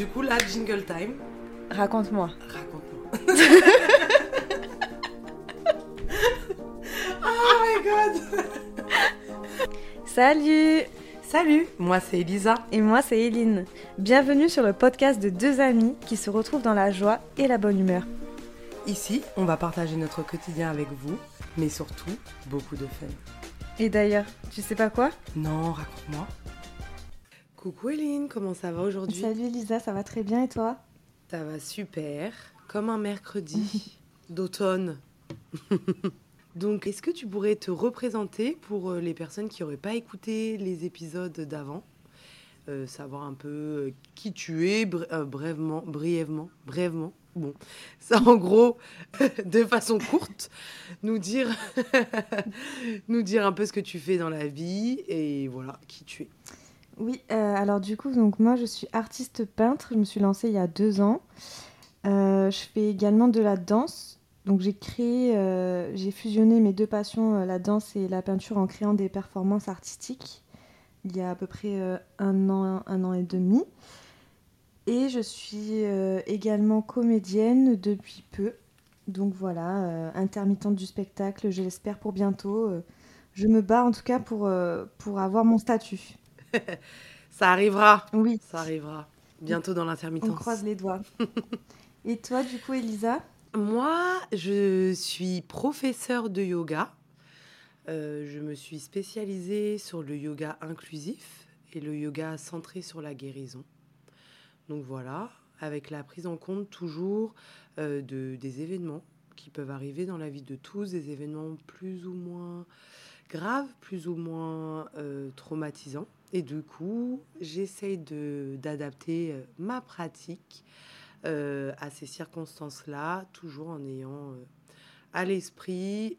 Du coup, là, jingle time. Raconte-moi. Raconte-moi. oh my god. Salut Salut, moi c'est Elisa. Et moi c'est Eline. Bienvenue sur le podcast de deux amis qui se retrouvent dans la joie et la bonne humeur. Ici, on va partager notre quotidien avec vous, mais surtout beaucoup de fun. Et d'ailleurs, tu sais pas quoi? Non, raconte-moi. Coucou Eline, comment ça va aujourd'hui? Salut Elisa, ça va très bien et toi? Ça va super, comme un mercredi d'automne. Donc, est-ce que tu pourrais te représenter pour euh, les personnes qui n'auraient pas écouté les épisodes d'avant? Euh, Savoir un peu euh, qui tu es, brièvement, brièvement, brièvement. Bon, ça en gros, de façon courte, nous dire, nous dire un peu ce que tu fais dans la vie et voilà, qui tu es. Oui, alors du coup, donc moi je suis artiste peintre, je me suis lancée il y a deux ans. je fais également de la danse donc j'ai créé, euh, j'ai fusionné mes deux passions, euh, la danse et la peinture, en créant des performances artistiques il y a à peu près euh, un, an, un an et demi. Et je suis également comédienne depuis peu. Donc voilà, intermittente du spectacle, je l'espère pour bientôt. je me bats en tout cas pour, pour avoir mon statut. Ça arrivera. Oui. Ça arrivera. Bientôt dans l'intermittence. On croise les doigts. et toi, du coup, Elisa? Moi, je suis professeure de yoga. Euh, je me suis spécialisée sur le yoga inclusif et le yoga centré sur la guérison. Donc voilà, avec la prise en compte toujours euh, de, des événements qui peuvent arriver dans la vie de tous, des événements plus ou moins graves, plus ou moins euh, traumatisants. Et du coup, j'essaye d'adapter ma pratique euh, à ces circonstances-là, toujours en ayant euh, à l'esprit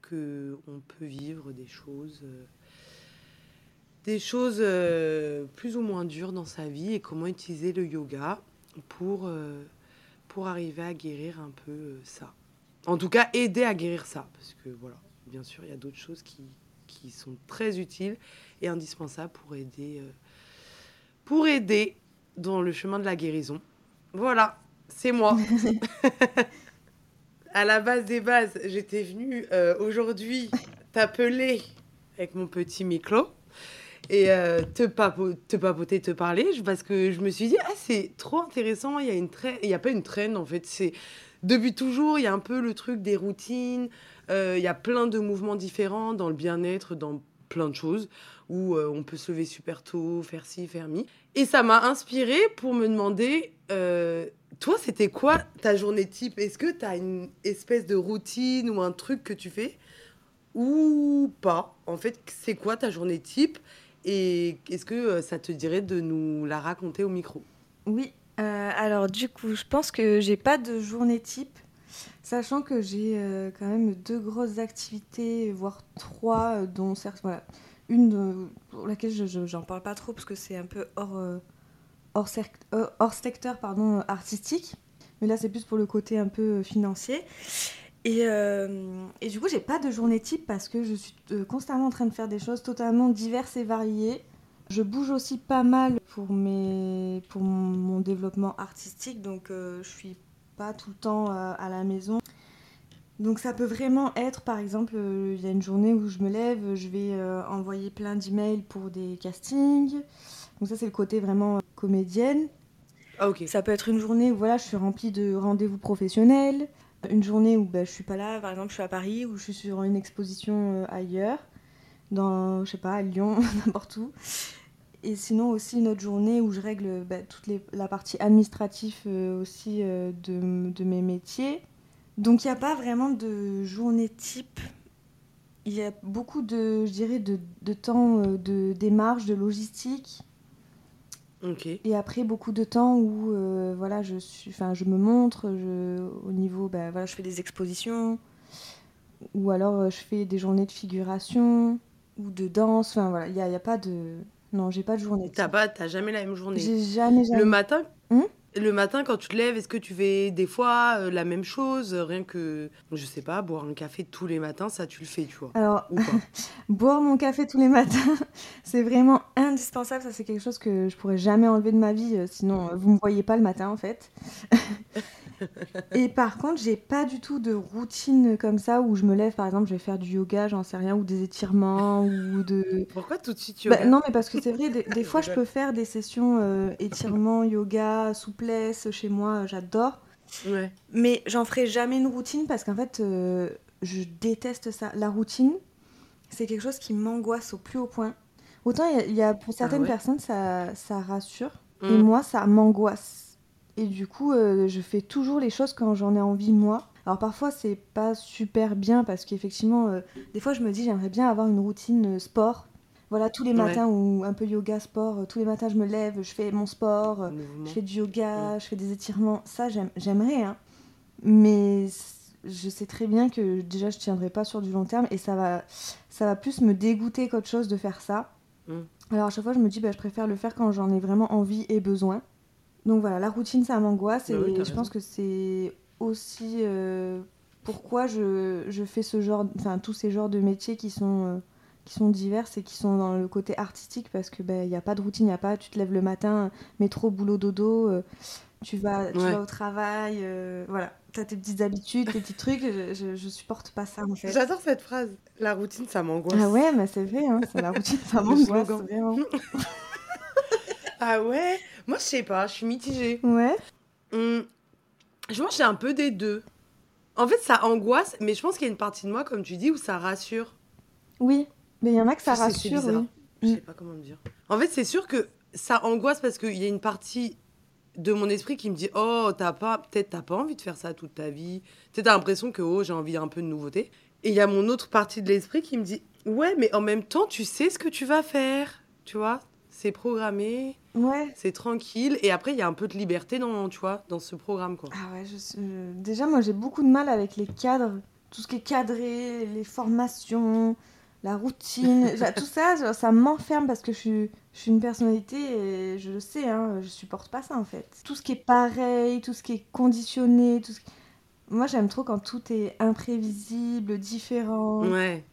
que on peut vivre des choses, euh, des choses plus ou moins dures dans sa vie et comment utiliser le yoga pour, pour arriver à guérir un peu ça. En tout cas, aider à guérir ça, parce que voilà, bien sûr, il y a d'autres choses qui, qui sont très utiles et indispensables pour aider, pour aider dans le chemin de la guérison. Voilà, c'est moi. à la base des bases, j'étais venue euh, aujourd'hui t'appeler avec mon petit micro et euh, te, te papoter, te parler, parce que je me suis dit, ah, c'est trop intéressant, il y a une traîne, il n'y a pas une traîne en fait, c'est depuis toujours, il y a un peu le truc des routines, euh, il y a plein de mouvements différents dans le bien-être, dans plein de choses, où on peut se lever super tôt, faire ci, faire mi. Et ça m'a inspiré pour me demander, euh, toi, c'était quoi ta journée type? Est-ce que tu as une espèce de routine ou un truc que tu fais ou pas? En fait, c'est quoi ta journée type? Et est-ce que euh, ça te dirait de nous la raconter au micro? Oui, euh, alors du coup, je pense que j'ai pas de journée type. Sachant que j'ai quand même deux grosses activités, voire trois, dont certes, voilà, une pour laquelle je n'en parle pas trop parce que c'est un peu hors, hors, secteur pardon, artistique. Mais là, c'est plus pour le côté un peu financier. Et, euh, et du coup, j'ai pas de journée type parce que je suis euh, constamment en train de faire des choses totalement diverses et variées. Je bouge aussi pas mal pour, mes, pour mon, développement artistique, donc euh, je suis pas tout le temps à la maison. Donc ça peut vraiment être, par exemple, il y a une journée où je me lève, je vais envoyer plein d'emails pour des castings. Donc ça, c'est le côté vraiment comédienne. Ah, ok. Ça peut être une journée où voilà, je suis remplie de rendez-vous professionnels, une journée où bah, je suis pas là, par exemple, je suis à Paris, ou je suis sur une exposition euh, ailleurs, dans, je sais pas, à Lyon, n'importe où. Et sinon aussi une autre journée où je règle bah, toute les, la partie administrative euh, aussi euh, de, de, mes métiers. Donc il n'y a pas vraiment de journée type. Il y a beaucoup de, je dirais, de, de temps de démarche, de logistique et après beaucoup de temps où euh, voilà, je, suis, je me montre, je, au niveau, bah, voilà, je fais des expositions, ou alors euh, je fais des journées de figuration, ou de danse, enfin voilà, il n'y a, y a, pas de... Non, j'ai pas de journée. T'as pas, jamais la même journée. J'ai jamais, Le matin hmm Le matin, quand tu te lèves, est-ce que tu fais des fois euh, la même chose Rien que, je sais pas, boire un café tous les matins, ça tu le fais, tu vois Alors, boire mon café tous les matins, c'est vraiment indispensable. Ça, c'est quelque chose que je pourrais jamais enlever de ma vie. Euh, sinon, euh, vous me voyez pas le matin, en fait. Et par contre, j'ai pas du tout de routine comme ça où je me lève, par exemple, je vais faire du yoga, j'en sais rien, ou des étirements, ou de. Pourquoi tout de suite yoga? bah, Non, mais parce que c'est vrai, des, fois, je peux faire des sessions euh, étirements, yoga, souplesse chez moi, j'adore. Ouais. Mais j'en ferai jamais une routine parce qu'en fait, euh, je déteste ça. La routine, c'est quelque chose qui m'angoisse au plus haut point. Autant il y, a pour ah certaines personnes, ça, ça rassure, et mmh. moi, ça m'angoisse. Et du coup, euh, je fais toujours les choses quand j'en ai envie moi. Alors parfois, c'est pas super bien parce qu'effectivement, euh, des fois, je me dis, j'aimerais bien avoir une routine euh, sport. Voilà, tous les matins ou un peu yoga, sport. tous les matins, je me lève, je fais mon sport, je fais du yoga, je fais des étirements. Ça, j'aimerais, hein. Mais je sais très bien que déjà, je tiendrai pas sur du long terme et ça va, ça va plus me dégoûter qu'autre chose de faire ça. Mm. Alors à chaque fois, je me dis, bah, je préfère le faire quand j'en ai vraiment envie et besoin. Donc voilà, la routine, ça m'angoisse bah et je pense que c'est aussi euh, pourquoi je, je, fais ce genre, enfin tous ces genres de métiers qui sont, euh, qui sont divers et qui sont dans le côté artistique parce que il ben, n'y a pas de routine, il n'y a pas, tu te lèves le matin, métro, boulot, dodo, euh, tu, vas, tu vas au travail, voilà, tu as tes petites habitudes, tes petits trucs, je, je, supporte pas ça en fait. J'adore cette phrase, la routine ça m'angoisse. Ah ouais, mais c'est vrai, hein, la routine ça m'angoisse. ah ouais? Moi, je sais pas, je suis mitigée. Ouais. Hum, je j'ai un peu des deux. En fait, ça angoisse, mais je pense qu'il y a une partie de moi, comme tu dis, où ça rassure. Oui, mais il y en a que ça rassure. Oui. Je sais pas comment me dire. En fait, c'est sûr que ça angoisse parce qu'il y a une partie de mon esprit qui me dit oh t'as pas peut-être t'as pas envie de faire ça toute ta vie peut-être t'as l'impression que oh j'ai envie un peu de nouveauté et il y a mon autre partie de l'esprit qui me dit ouais mais en même temps tu sais ce que tu vas faire tu vois c'est programmé Ouais. C'est tranquille. Et après, il y a un peu de liberté dans, tu vois, dans ce programme. Quoi. Ah ouais, déjà, moi, j'ai beaucoup de mal avec les cadres. Tout ce qui est cadré, les formations, la routine. tout ça, ça m'enferme parce que je suis, je suis une personnalité et je le sais, hein, je supporte pas ça en fait. Tout ce qui est pareil, tout ce qui est conditionné, tout ce Moi, j'aime trop quand tout est imprévisible, différent. Ouais.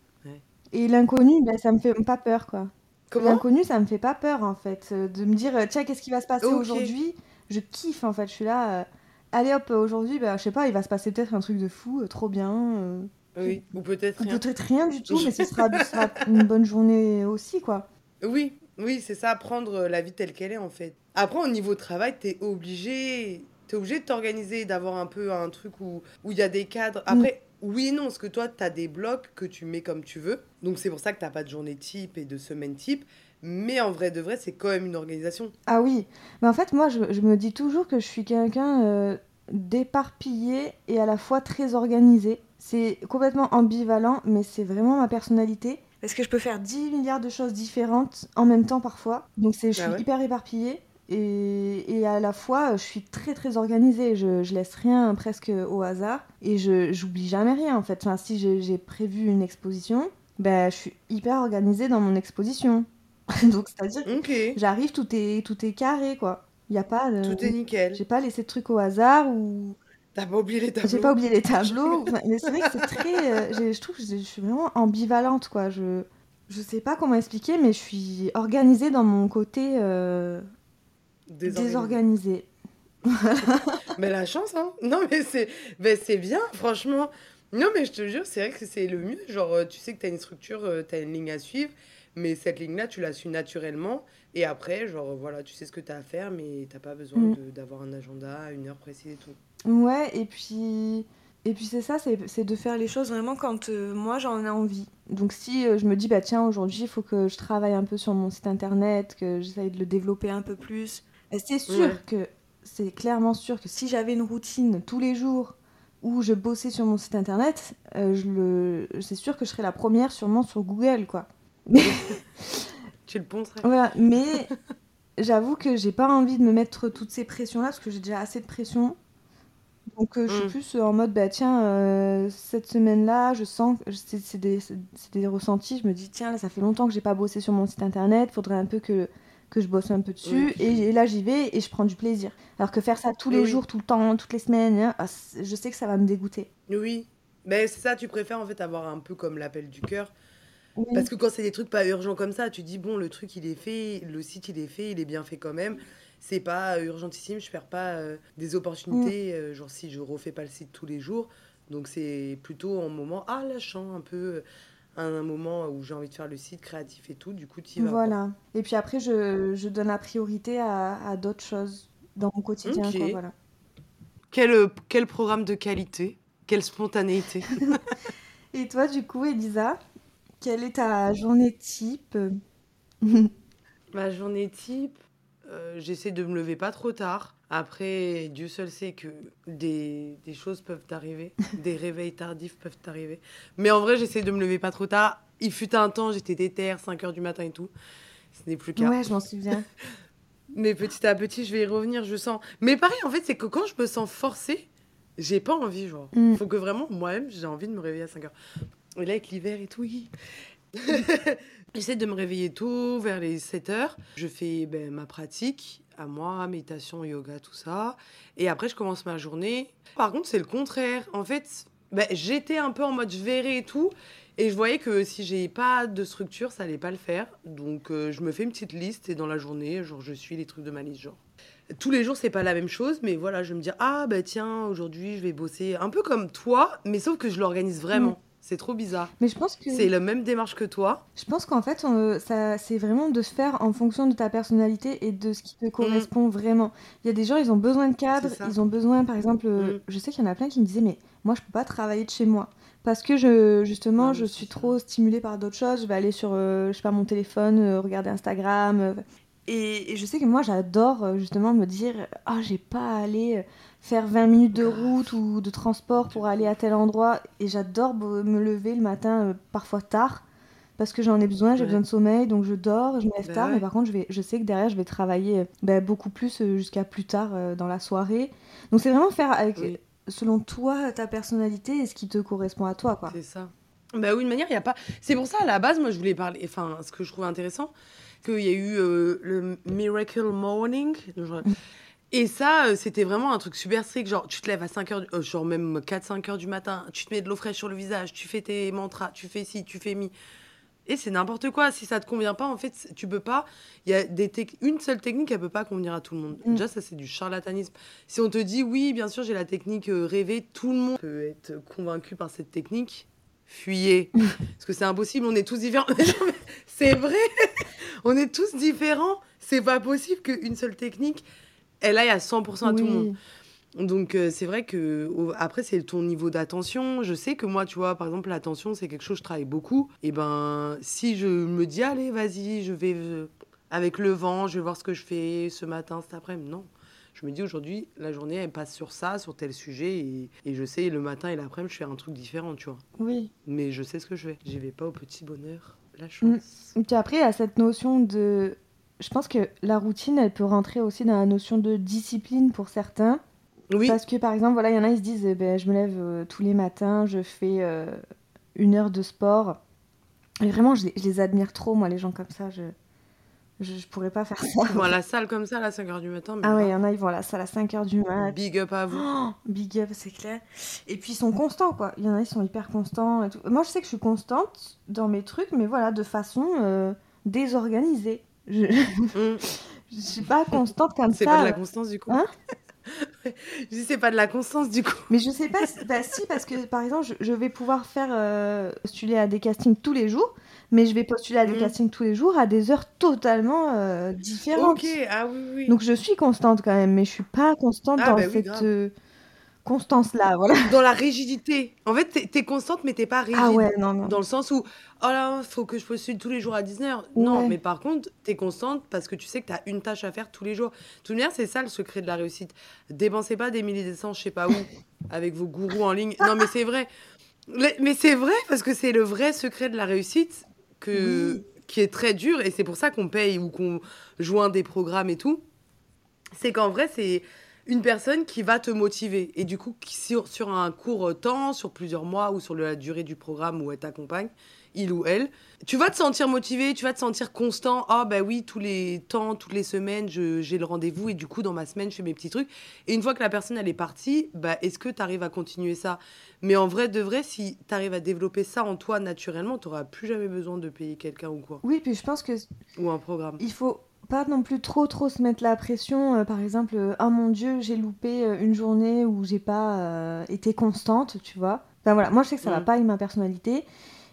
Et l'inconnu, ben, ça me fait pas peur, quoi. L'inconnu, ça me fait pas peur en fait. Euh, de me dire, euh, tiens, qu'est-ce qui va se passer aujourd'hui? Je kiffe en fait. Je suis là, euh, allez hop, aujourd'hui, bah, je sais pas, il va se passer peut-être un truc de fou, trop bien. Oui, ou peut-être rien. Peut-être rien du tout, mais ce sera, une bonne journée aussi, quoi. Oui, oui, c'est ça, prendre la vie telle qu'elle est en fait. Après, au niveau travail, t'es obligé, es obligé de t'organiser, d'avoir un peu un truc où il y a des cadres. Après, oui et non, parce que toi, tu as des blocs que tu mets comme tu veux. Donc c'est pour ça que tu n'as pas de journée type et de semaine type. Mais en vrai de vrai, c'est quand même une organisation. Ah oui. Mais en fait, moi, je, me dis toujours que je suis quelqu'un euh, d'éparpillé et à la fois très organisé. C'est complètement ambivalent, mais c'est vraiment ma personnalité. Parce que je peux faire 10 milliards de choses différentes en même temps parfois. Donc c'est, je bah suis hyper éparpillée. Et, et, à la fois, je suis très très organisée. Je, je laisse rien presque au hasard et je j'oublie jamais rien en fait. Enfin, si j'ai prévu une exposition, ben, je suis hyper organisée dans mon exposition. Donc c'est-à-dire que j'arrive, tout est tout est carré quoi. Il y a pas de... Tout est nickel. J'ai pas laissé de trucs au hasard ou. T'as pas oublié les tableaux. J'ai pas oublié les tableaux. mais c'est vrai que c'est très. Euh, je trouve que je suis vraiment ambivalente quoi. Je je sais pas comment expliquer, mais je suis organisée dans mon côté. Euh, désorganisé. mais la chance, hein Non, mais c'est ben, c'est bien, franchement. Non, mais je te jure, c'est vrai que c'est le mieux. Genre, euh, tu sais que tu as une structure, euh, tu as une ligne à suivre, mais cette ligne-là, tu la suis naturellement. Et après, genre, voilà, tu sais ce que tu as à faire, mais t'as pas besoin mm. d'avoir un agenda, une heure précise et tout. Ouais, et puis, et puis c'est ça, c'est de faire les choses vraiment quand euh, moi j'en ai envie. Donc si je me dis, bah tiens, aujourd'hui, il faut que je travaille un peu sur mon site internet, que j'essaye de le développer un peu plus, c'est sûr que, c'est clairement sûr que si j'avais une routine tous les jours où je bossais sur mon site internet, euh, je le... c'est sûr que je serais la première sûrement sur Google, quoi. tu le poncerais. Voilà, mais j'avoue que j'ai pas envie de me mettre toutes ces pressions-là parce que j'ai déjà assez de pression. Donc euh, je suis mm. plus en mode, bah tiens, euh, cette semaine-là, je sens, c'est des, des, ressentis, je me dis, tiens, là, ça fait longtemps que j'ai pas bossé sur mon site internet, faudrait un peu que que je bosse un peu dessus, et, là j'y vais et je prends du plaisir. Alors que faire ça tous les jours, tout le temps, toutes les semaines, hein, ah, je sais que ça va me dégoûter. Oui, mais c'est ça, tu préfères en fait avoir un peu comme l'appel du cœur. Parce que quand c'est des trucs pas urgents comme ça, tu dis bon, le truc il est fait, le site il est fait, il est bien fait quand même. C'est pas urgentissime, je perds pas euh, des opportunités, mm. euh, genre si je refais pas le site tous les jours. Donc c'est plutôt un moment ah lâchant un peu un, moment où j'ai envie de faire le site créatif et tout, du coup tu y vas. Voilà. Et puis après je, je donne la priorité à, à d'autres choses dans mon quotidien. voilà. quel, quel programme de qualité, quelle spontanéité? et toi du coup Elisa quelle est ta journée type? Ma journée type, euh, j'essaie de me lever pas trop tard. Après, Dieu seul sait que des, des choses peuvent arriver, des réveils tardifs peuvent arriver. Mais en vrai, j'essaie de me lever pas trop tard. Il fut un temps, j'étais déterre, 5 heures du matin et tout. Ce n'est plus le cas. Ouais, je m'en souviens. Mais petit à petit, je vais y revenir, je sens. Mais pareil, en fait, c'est que quand je me sens forcée, j'ai pas envie, genre. Il mm. faut que vraiment, moi-même, j'ai envie de me réveiller à 5 heures. Et là, avec l'hiver et tout, oui. J'essaie de me réveiller tôt, vers les 7 heures. Je fais ben, ma pratique à moi, méditation, yoga, tout ça. Et après, je commence ma journée. Par contre, c'est le contraire. En fait, ben, j'étais un peu en mode je verrai et tout. Et je voyais que si j'ai pas de structure, ça allait pas le faire. Donc, euh, je me fais une petite liste et dans la journée, genre, je suis les trucs de ma liste, genre. Tous les jours, c'est pas la même chose, mais voilà, je me dis, ah, bah tiens, aujourd'hui, je vais bosser un peu comme toi, mais sauf que je l'organise vraiment. Mm. C'est trop bizarre. Mais je pense que c'est la même démarche que toi. Je pense qu'en fait, ça, c'est vraiment de se faire en fonction de ta personnalité et de ce qui te correspond vraiment. Il y a des gens, ils ont besoin de cadre, ils ont besoin, par exemple, mm. je sais qu'il y en a plein qui me disaient, mais moi, je peux pas travailler de chez moi parce que je, justement, je suis trop stimulée par d'autres choses. Je vais aller sur, euh, je sais pas, mon téléphone, euh, regarder Instagram. Euh. Et, je sais que moi, j'adore justement me dire, ah, j'ai pas à aller faire 20 minutes de route ou de transport pour aller à tel endroit. Et j'adore me lever le matin, euh, parfois tard, parce que j'en ai besoin, j'ai besoin de sommeil, donc je dors, je me lève bah tard. Mais par contre, je, vais, je sais que derrière, je vais travailler euh, bah, beaucoup plus euh, jusqu'à plus tard dans la soirée. Donc c'est vraiment faire avec, selon toi, ta personnalité et ce qui te correspond à toi. quoi. C'est ça. Bah oui, une manière, il n'y a pas. C'est pour ça, à la base, moi, je voulais parler. Enfin, ce que je trouve intéressant, qu'il y a eu le Miracle Morning. Et ça, euh, c'était vraiment un truc super strict. Genre, tu te lèves à 5 heures, euh, genre même 4-5 heures du matin, tu te mets de l'eau fraîche sur le visage, tu fais tes mantras, tu fais ci, tu fais mi. Et c'est n'importe quoi. Si ça te convient pas, en fait, tu peux pas. Il y a des une seule technique, elle peut pas convenir à tout le monde. Mm. Déjà, ça, c'est du charlatanisme. Si on te dit, oui, bien sûr, j'ai la technique euh, rêvée, tout le monde peut être convaincu par cette technique. Fuyez. Parce que c'est impossible, on est tous différents. c'est vrai. on est tous différents. C'est pas possible qu'une seule technique elle aille à 100% à tout le monde. Donc euh, c'est vrai que après c'est ton niveau d'attention. Je sais que moi tu vois par exemple l'attention c'est quelque chose je travaille beaucoup. Et ben si je me dis allez vas-y je vais euh, avec le vent je vais voir ce que je fais ce matin cet après-midi non. Je me dis aujourd'hui la journée elle passe sur ça sur tel sujet et, et je sais le matin et l'après-midi je fais un truc différent tu vois. Oui. Mais je sais ce que je fais. J'y vais pas au petit bonheur la mm. chance. Et puis après il y a cette notion de je pense que la routine, elle peut rentrer aussi dans la notion de discipline pour certains. Oui. Parce que par exemple, voilà, il y en a, ils se disent, eh ben, je me lève euh, tous les matins, je fais euh, une heure de sport. Et vraiment, je les, admire trop, moi, les gens comme ça. Je, je, pourrais pas faire ça. Ils vont à la salle comme ça à 5h du matin. ah ouais, il y en a, ils vont à la salle à 5h du matin. Big up à vous. Oh, big up, c'est clair. Et puis ils sont constants, quoi. Il y en a, ils sont hyper constants. Et tout. Moi, je sais que je suis constante dans mes trucs, mais voilà, de façon euh, désorganisée. Je... Mm. je suis pas constante comme ça. C'est pas de la constance du coup. Hein? Je dis c'est pas de la constance du coup. Mais je sais pas, bah si parce que par exemple je, vais pouvoir faire euh, postuler à des castings tous les jours, mais je vais postuler à des mm. castings tous les jours à des heures totalement euh, différentes. Ok, ah oui oui. Donc je suis constante quand même, mais je suis pas constante ah, dans bah cette euh, constance-là, voilà. Dans la rigidité. En fait, t'es es constante, mais t'es pas rigide. Ah ouais, non, non. Dans le sens où, oh là, faut que je postule tous les jours à 19h. Non, mais par contre, t'es constante parce que tu sais que t'as une tâche à faire tous les jours. De toute manière, c'est ça le secret de la réussite. Dépensez pas des milliers d'essence, je sais pas où, avec vos gourous en ligne. Non, mais c'est vrai. Mais c'est vrai parce que c'est le vrai secret de la réussite que, qui est très dur et c'est pour ça qu'on paye ou qu'on joint des programmes et tout. C'est qu'en vrai, c'est une personne qui va te motiver. Et du coup, sur, sur un court temps, sur plusieurs mois ou sur la durée du programme où elle t'accompagne, il ou elle, tu vas te sentir motivé, tu vas te sentir constant. Ah, bah oui, tous les temps, toutes les semaines, j'ai le rendez-vous et du coup, dans ma semaine, je fais mes petits trucs. Et une fois que la personne, elle est partie, bah, est-ce que tu arrives à continuer ça? Mais en vrai, de vrai, si tu arrives à développer ça en toi naturellement, tu n'auras plus jamais besoin de payer quelqu'un ou quoi. Oui, puis je pense que. Ou un programme. Il faut pas non plus trop trop se mettre la pression. Euh, par exemple, euh, oh mon dieu, j'ai loupé euh, une journée où j'ai pas été constante, tu vois. Enfin voilà, moi je sais que ça va mm. pas avec ma personnalité.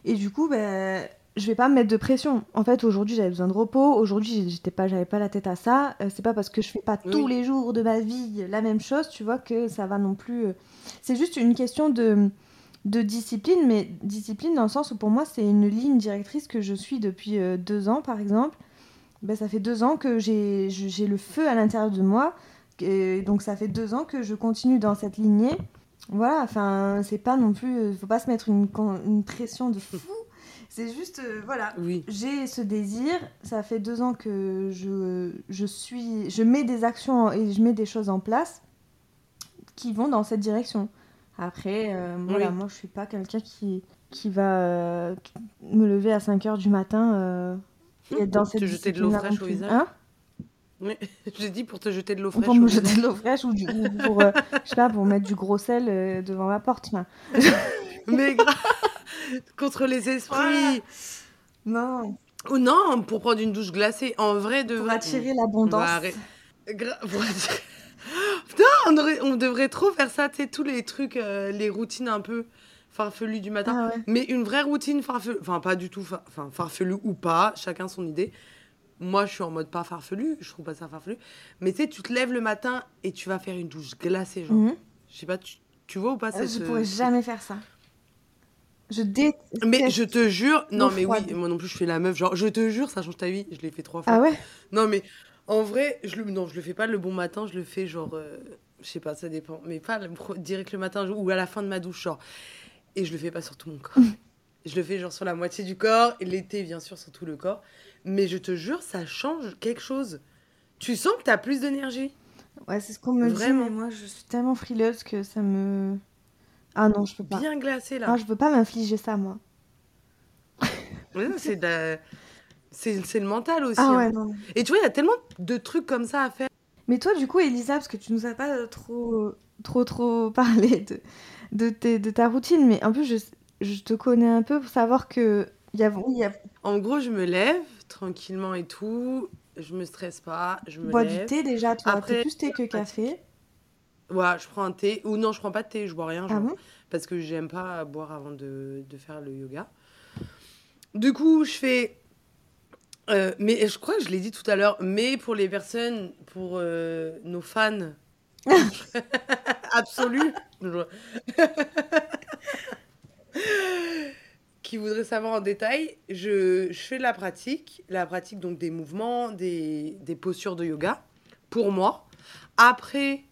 Et du coup, ben, je vais pas me mettre de pression. En fait, aujourd'hui, j'avais besoin de repos. Aujourd'hui, j'étais pas, j'avais pas la tête à ça. Euh, c'est pas parce que je fais pas tous les jours de ma vie la même chose, tu vois, que ça va non plus. Euh. C'est juste une question de, de discipline, mais discipline dans le sens où pour moi, c'est une ligne directrice que je suis depuis euh, deux ans, par exemple. Ben, ça fait deux ans que j'ai, le feu à l'intérieur de moi. Et donc, ça fait deux ans que je continue dans cette lignée. Voilà, enfin, c'est pas non plus. Euh, faut pas se mettre une, une pression de fou. C'est juste, euh, voilà, oui. j'ai ce désir. Ça fait deux ans que je, je suis, je mets des actions et je mets des choses en place qui vont dans cette direction. Après, euh, voilà, moi, je suis pas quelqu'un qui, qui va me lever à 5 heures du matin être dans cette Te jeter de l'eau fraîche au visage hein oui, j'ai dit pour te jeter de l'eau fraîche. Pour me jeter de l'eau fraîche ou, pour, euh, je sais pas, pour mettre du gros sel euh, devant ma porte. Mais grave, contre les esprits. Non. Ou non, pour prendre une douche glacée. En vrai, de Pour attirer l'abondance. Putain, on, on, devrait trop faire ça, tu sais, tous les trucs, euh, les routines un peu farfelues du matin. Ah Mais une vraie routine farfelue, enfin pas du tout, enfin farfelue ou pas, chacun son idée moi, je suis en mode pas farfelu, je trouve pas ça farfelu. Mais tu sais, tu te lèves le matin et tu vas faire une douche glacée, genre. Mhm. Je sais pas, tu, tu, vois ou pas euh, Je pourrais jamais faire ça. Je déteste. Mais je te jure, non, mais oui, moi non plus, je fais la meuf. Genre, je te jure, ça change ta vie. Je l'ai fait trois fois. Ah ouais? Non, mais en vrai, je le, non, je le fais pas le bon matin, je le fais genre. Euh, je sais pas, ça dépend. Mais pas direct le matin ou à la fin de ma douche, genre. Et je le fais pas sur tout mon corps. je le fais genre sur la moitié du corps et l'été, bien sûr, sur tout le corps. Mais je te jure, ça change quelque chose. Tu sens que tu as plus d'énergie. Ouais, c'est ce qu'on me dit, mais moi, je suis tellement frileuse que ça me... Ah non, je peux pas. Bien glacé, là. Ah, je veux pas m'infliger ça, moi. c'est c'est le mental aussi. Ah hein. ouais, non. Et tu vois, il y a tellement de trucs comme ça à faire. Mais toi, du coup, Elisa, parce que tu nous as pas trop, trop, trop parlé de, de, de ta routine, mais en plus, je, je te connais un peu pour savoir que y a, y a... En gros, je me lève, tranquillement et tout. Je me stresse pas. Je me bois du thé déjà, toi. Après, plus thé que café. Ouais, je prends un thé. Ou non, je prends pas de thé, je bois rien. Ah bon parce que j'aime pas boire avant de, de, faire le yoga. Du coup, je fais. Euh, mais je crois que je l'ai dit tout à l'heure, mais pour les personnes, pour euh, nos fans absolus, qui voudrait savoir en détail, je, je, fais la pratique, la pratique donc des mouvements, des, des, postures de yoga, pour moi. Après,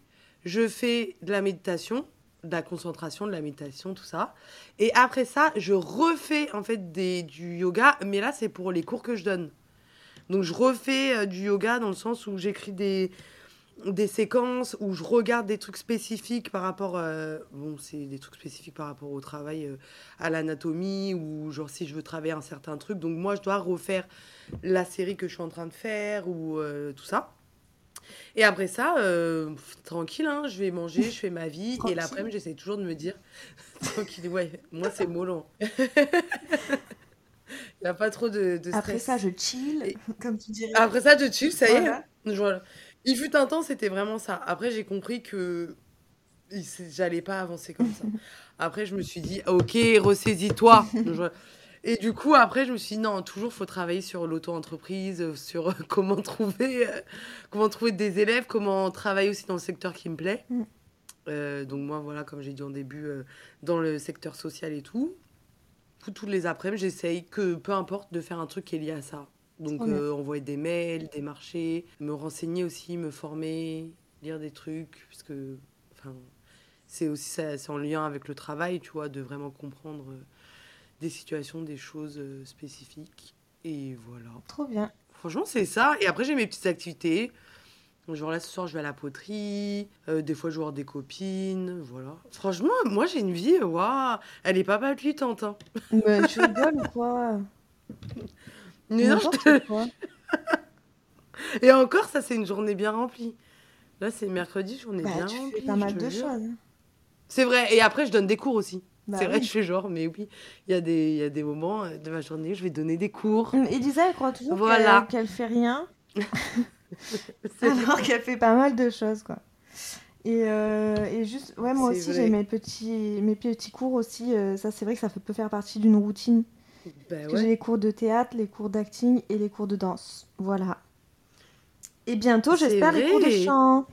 je fais de la méditation, de la concentration, de la méditation, tout ça. Et après ça, je refais en fait des, du yoga, mais là, c'est pour les cours que je donne. Donc, je refais euh, du yoga dans le sens où j'écris des, des séquences où je regarde des trucs spécifiques par rapport euh, bon c'est des trucs spécifiques par rapport au travail euh, à l'anatomie ou genre si je veux travailler un certain truc donc moi je dois refaire la série que je suis en train de faire ou euh, tout ça et après ça tranquille hein, je vais manger je fais ma vie et l'après-midi j'essaie toujours de me dire tranquille ouais moi c'est mollo il n'y a pas trop de, stress. Après ça, je chill, comme tu dirais. Après ça, je chill, ça y est. Voilà. Il fut un temps, c'était vraiment ça. Après, j'ai compris que j'allais pas avancer comme ça. Après, je me suis dit, ok, ressaisis-toi. Et du coup, après, je me suis dit, non, toujours, faut travailler sur l'auto-entreprise, sur comment trouver, euh, comment trouver des élèves, comment travailler aussi dans le secteur qui me plaît. Mm. Euh, donc moi, voilà, comme j'ai dit en début, euh, dans le secteur social et tout. Tous les après-midi, j'essaye que, peu importe, de faire un truc qui est lié à ça. Donc, euh, envoyer des mails, démarcher, me renseigner aussi, me former, lire des trucs, puisque enfin, c'est aussi ça, c'est en lien avec le travail, tu vois, de vraiment comprendre euh, des situations, des choses euh, spécifiques. Et voilà. Trop bien. Franchement, c'est ça. Et après, j'ai mes petites activités. Genre là, ce soir, je vais à la poterie. euh, des fois, je vais voir des copines. Voilà. Franchement, moi, j'ai une vie, waouh, elle est pas palpitante. Hein. Mais tu rigoles ou quoi? non, je te- quoi. Et encore, ça, c'est une journée bien remplie. Là, c'est mercredi, journée Bah, bien tu remplie. fais pas mal de choses. C'est vrai. Et après, je donne des cours aussi. Bah c'est vrai, oui. je fais genre, mais oui, il y, a des- y a des moments euh, de ma journée où je vais donner des cours. Elisa, elle croit toujours Voilà. qu'elle qu'elle fait rien, alors qu'elle fait pas mal de choses, quoi. Et, euh, et juste, ouais, moi aussi, vrai. j'ai mes petits, mes petits cours aussi. euh, ça, c'est vrai que ça peut faire partie d'une routine. Bah ouais. J'ai les cours de théâtre, les cours d'acting et les cours de danse. Voilà. Et bientôt, j'espère, les cours de chant.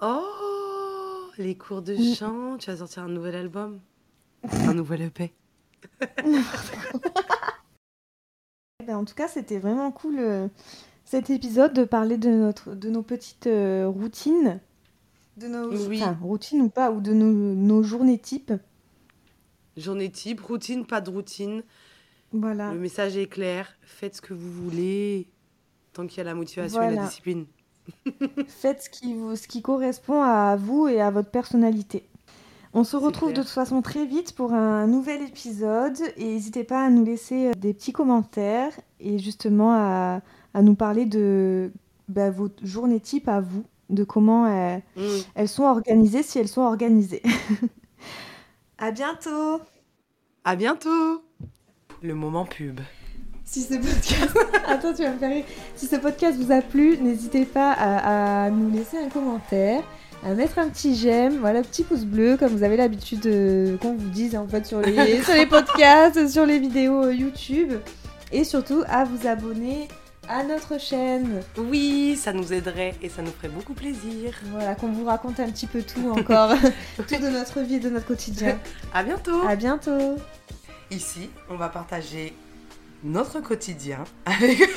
Oh, les cours de Mm. chant. Tu vas sortir un nouvel album Un nouvel EP Ben, en tout cas, c'était vraiment cool euh, cet épisode de parler de, notre, de nos petites euh, routines. De nos Oui. routines ou pas, ou de nos, nos journées type. Journée type, routine, pas de routine. Voilà. Le message est clair. Faites ce que vous voulez. Tant qu'il y a la motivation et la discipline. Faites ce qui, vous, ce qui correspond à vous et à votre personnalité. On se retrouve de toute façon très vite pour un nouvel épisode et n'hésitez pas à nous laisser euh, des petits commentaires et justement à, à nous parler de bah, vos journées type à vous, de comment euh, Mm. elles sont organisées si elles sont organisées. à bientôt À bientôt Le moment pub. Si ce podcast... Attends, tu vas me faire rire. Si ce podcast vous a plu, n'hésitez pas à, à nous laisser un commentaire, à mettre un petit j'aime, voilà, petit pouce bleu, comme vous avez l'habitude qu'on vous dise en fait sur les, sur les podcasts, sur les vidéos euh, YouTube. Et surtout à vous abonner à notre chaîne. Oui, ça nous aiderait et ça nous ferait beaucoup plaisir. Voilà, qu'on vous raconte un petit peu tout encore, tout de notre vie, de notre quotidien. à bientôt. À bientôt. Ici, on va partager notre quotidien avec.